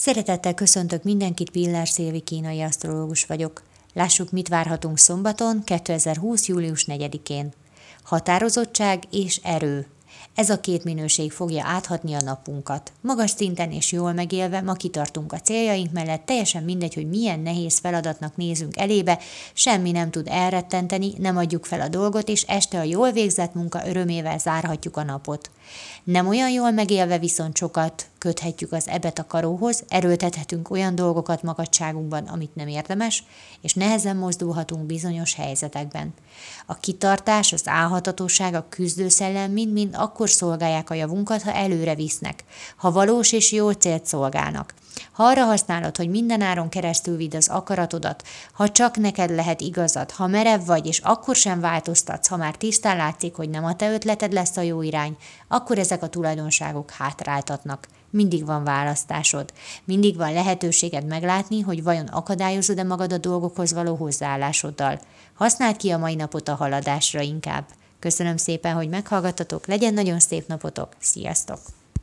Szeretettel köszöntök mindenkit, Pillár Szilvi kínai asztrológus vagyok. Lássuk, mit várhatunk szombaton, 2020. július 4-én. Határozottság és erő. Ez a két minőség fogja áthatni a napunkat. Magas szinten és jól megélve ma kitartunk a céljaink mellett, teljesen mindegy, hogy milyen nehéz feladatnak nézünk elébe, semmi nem tud elrettenteni, nem adjuk fel a dolgot, és este a jól végzett munka örömével zárhatjuk a napot. Nem olyan jól megélve viszont sokat köthetjük az ebet a karóhoz, erőltethetünk olyan dolgokat magadságunkban, amit nem érdemes, és nehezen mozdulhatunk bizonyos helyzetekben. A kitartás, az álhatatóság, a küzdőszellem mind-mind akkor szolgálják a javunkat, ha előre visznek, ha valós és jó célt szolgálnak. Ha arra használod, hogy mindenáron keresztül vidd az akaratodat, ha csak neked lehet igazad, ha merev vagy, és akkor sem változtatsz, ha már tisztán látszik, hogy nem a te ötleted lesz a jó irány, akkor ezek a tulajdonságok hátráltatnak. Mindig van választásod. Mindig van lehetőséged meglátni, hogy vajon akadályozod-e magad a dolgokhoz való hozzáállásoddal. Használd ki a mai napot a haladásra inkább. Köszönöm szépen, hogy meghallgattatok, legyen nagyon szép napotok, sziasztok!